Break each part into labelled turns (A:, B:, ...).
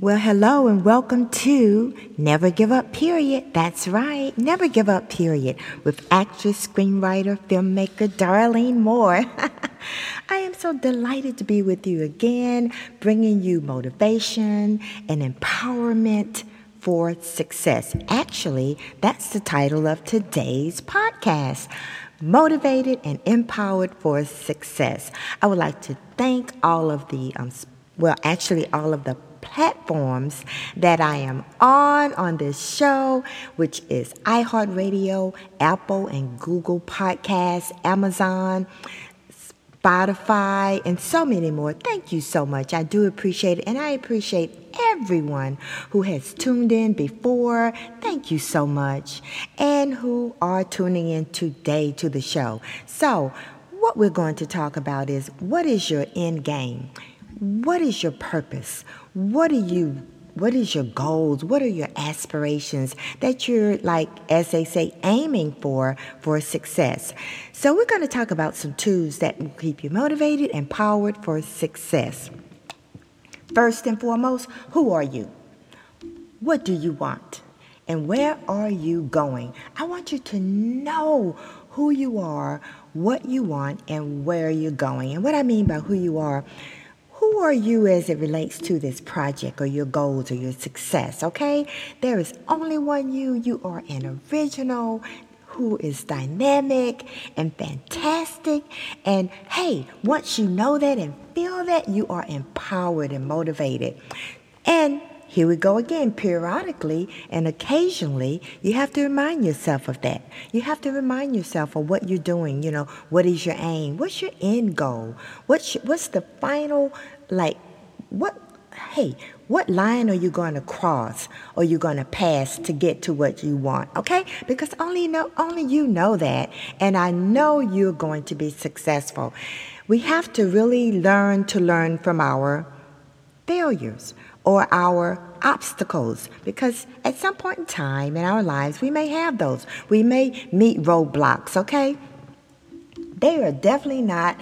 A: Well, hello and welcome to Never Give Up Period. That's right, Never Give Up Period with actress, screenwriter, filmmaker Darlene Moore. I am so delighted to be with you again, bringing you motivation and empowerment for success. Actually, that's the title of today's podcast. Motivated and empowered for success. I would like to thank all of the, um, well, actually, all of the platforms that I am on on this show, which is iHeartRadio, Apple and Google Podcasts, Amazon, Spotify, and so many more. Thank you so much. I do appreciate it, and I appreciate everyone who has tuned in before. Thank you so much, and who are tuning in today to the show. So, what we're going to talk about is what is your end game? What is your purpose? What are you what is your goals? What are your aspirations that you're like as they say aiming for for success? So we're going to talk about some tools that will keep you motivated, and empowered for success. First and foremost, who are you? What do you want? And where are you going? I want you to know who you are, what you want, and where you're going. And what I mean by who you are, who are you as it relates to this project or your goals or your success, okay? There is only one you. You are an original who is dynamic and fantastic. And hey, once you know that and feel that, you are empowered and motivated. And here we go again. Periodically and occasionally, you have to remind yourself of that. You have to remind yourself of what you're doing. You know, what is your aim? What's your end goal? What's, what's the final, like, what, hey, what line are you going to cross or you going to pass to get to what you want? Okay? Because only know only you know that and I know you're going to be successful. We have to really learn to learn from our failures or our obstacles because at some point in time in our lives we may have those. We may meet roadblocks, okay? They are definitely not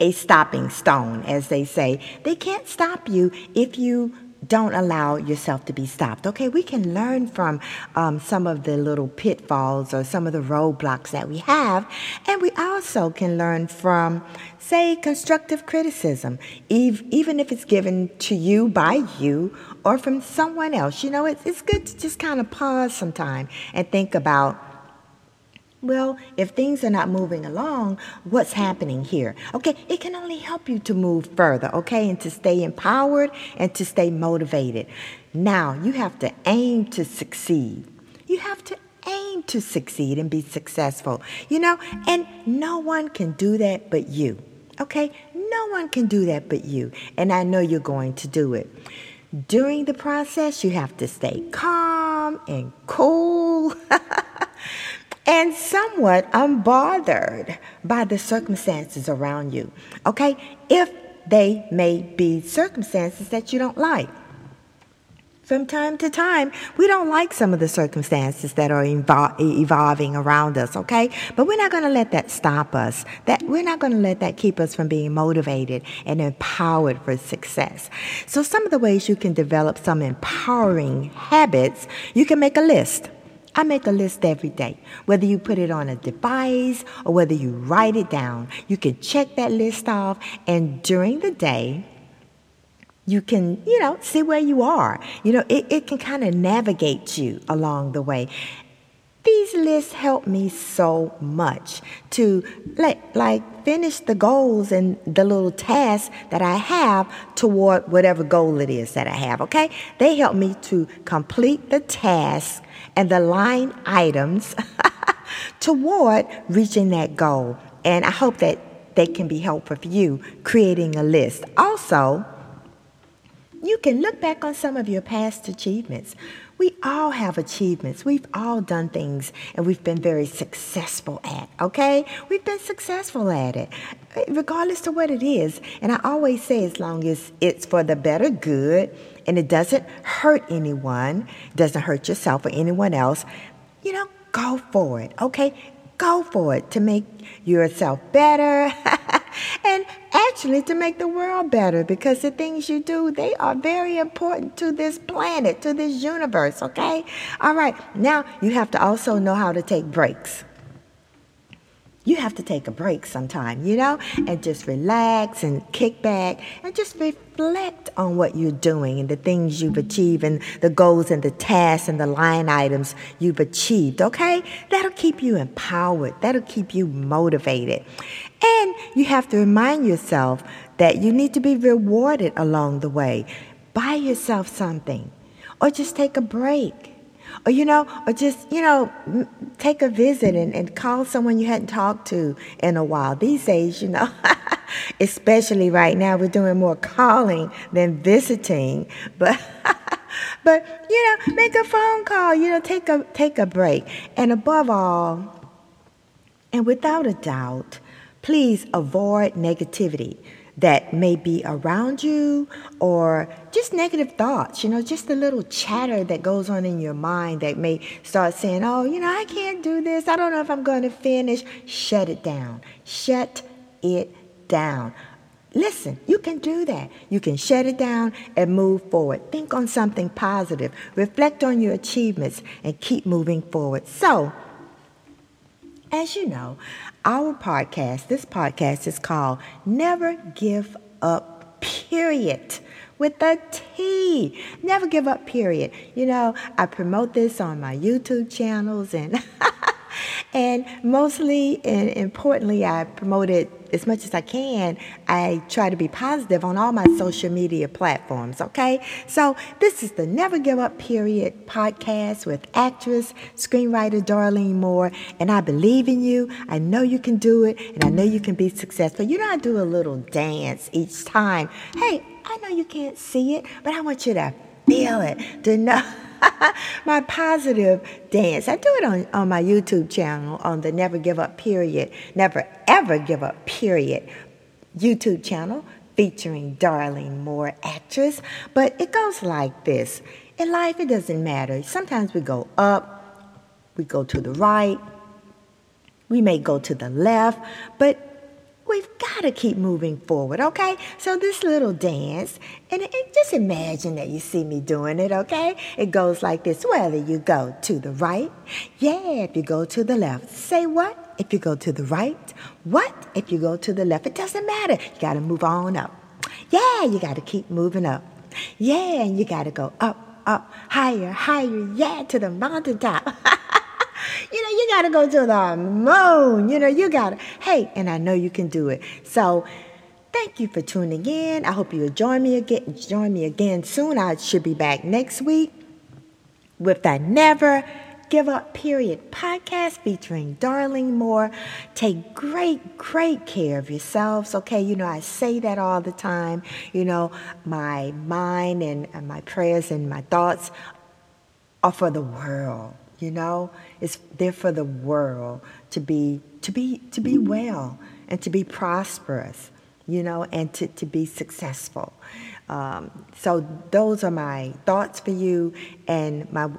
A: a stopping stone, as they say. They can't stop you if you don't allow yourself to be stopped. Okay, we can learn from um, some of the little pitfalls or some of the roadblocks that we have, and we also can learn from, say, constructive criticism, even if it's given to you by you or from someone else. You know, it's, it's good to just kind of pause sometime and think about well, if things are not moving along, what's happening here? Okay, it can only help you to move further, okay, and to stay empowered and to stay motivated. Now, you have to aim to succeed. You have to aim to succeed and be successful, you know, and no one can do that but you, okay? No one can do that but you, and I know you're going to do it. During the process, you have to stay calm and cool. and somewhat unbothered by the circumstances around you. Okay? If they may be circumstances that you don't like. From time to time, we don't like some of the circumstances that are evol- evolving around us, okay? But we're not going to let that stop us. That we're not going to let that keep us from being motivated and empowered for success. So some of the ways you can develop some empowering habits, you can make a list. I make a list every day. Whether you put it on a device or whether you write it down, you can check that list off. And during the day, you can, you know, see where you are. You know, it, it can kind of navigate you along the way. These lists help me so much to like, like finish the goals and the little tasks that I have toward whatever goal it is that I have, okay? They help me to complete the task and the line items toward reaching that goal. And I hope that they can be helpful for you creating a list. Also, you can look back on some of your past achievements. We all have achievements. We've all done things and we've been very successful at, okay? We've been successful at it, regardless to what it is. And I always say, as long as it's for the better good and it doesn't hurt anyone, doesn't hurt yourself or anyone else, you know, go for it, okay? Go for it to make yourself better actually to make the world better because the things you do, they are very important to this planet, to this universe, okay? All right, now you have to also know how to take breaks you have to take a break sometime, you know, and just relax and kick back and just reflect on what you're doing and the things you've achieved and the goals and the tasks and the line items you've achieved, okay? That'll keep you empowered, that'll keep you motivated. And you have to remind yourself that you need to be rewarded along the way. Buy yourself something or just take a break or you know, or just you know, take a visit and, and call someone you hadn't talked to in a while. These days, you know, especially right now, we're doing more calling than visiting. But but you know, make a phone call. You know, take a take a break, and above all, and without a doubt, please avoid negativity that may be around you or just negative thoughts, you know, just a little chatter that goes on in your mind that may start saying, oh, you know, I can't do this. I don't know if I'm going to finish. Shut it down. Shut it down. Listen, you can do that. You can shut it down and move forward. Think on something positive. Reflect on your achievements and keep moving forward. So, as you know, our podcast, this podcast is called Never Give Up, period. With a T. Never give up, period. You know, I promote this on my YouTube channels and and mostly and importantly I promote it as much as I can, I try to be positive on all my social media platforms, okay? So, this is the Never Give Up Period podcast with actress, screenwriter Darlene Moore, and I believe in you. I know you can do it, and I know you can be successful. You know, I do a little dance each time. Hey, I know you can't see it, but I want you to feel it, to know. my positive dance. I do it on, on my YouTube channel on the Never Give Up Period, Never Ever Give Up Period YouTube channel featuring Darlene Moore, actress. But it goes like this In life, it doesn't matter. Sometimes we go up, we go to the right, we may go to the left, but We've got to keep moving forward, okay? So this little dance, and, just imagine that you see me doing it, okay? It goes like this. Whether you go to the right, yeah, if you go to the left. Say what? If you go to the right, what? If you go to the left. It doesn't matter. You got to move on up. Yeah, you got to keep moving up. Yeah, and you got to go up, up, higher, higher, yeah, to the mountaintop. got to go to the moon. You know, you got to, hey, and I know you can do it. So, thank you for tuning in. I hope you'll join me again, join me again soon. I should be back next week with that Never Give Up Period podcast featuring Darlene Moore. Take great, great care of yourselves. Okay, you know, I say that all the time. You know, my mind and, and my prayers and my thoughts are for the world you know it's there for the world to be to be to be well and to be prosperous you know and to, to be successful. Um, so those are my thoughts for you and my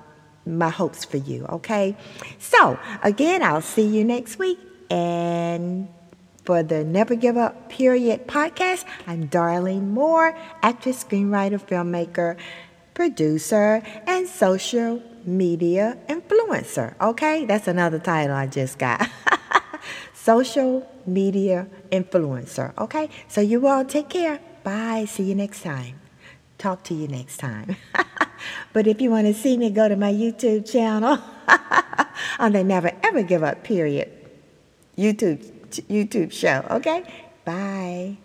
A: my hopes for you okay? So again i'll see you next week. And for the Never Give Up Period podcast, I'm Darlene Moore, actress, screenwriter, filmmaker, producer, and social media influencer. Okay, that's another title I just got. Social media influencer. Okay, so you all take care. Bye. See you next time. Talk to you next time. but if you want to see me, go to my YouTube channel on the Never Ever Give Up period YouTube YouTube show. Okay, bye.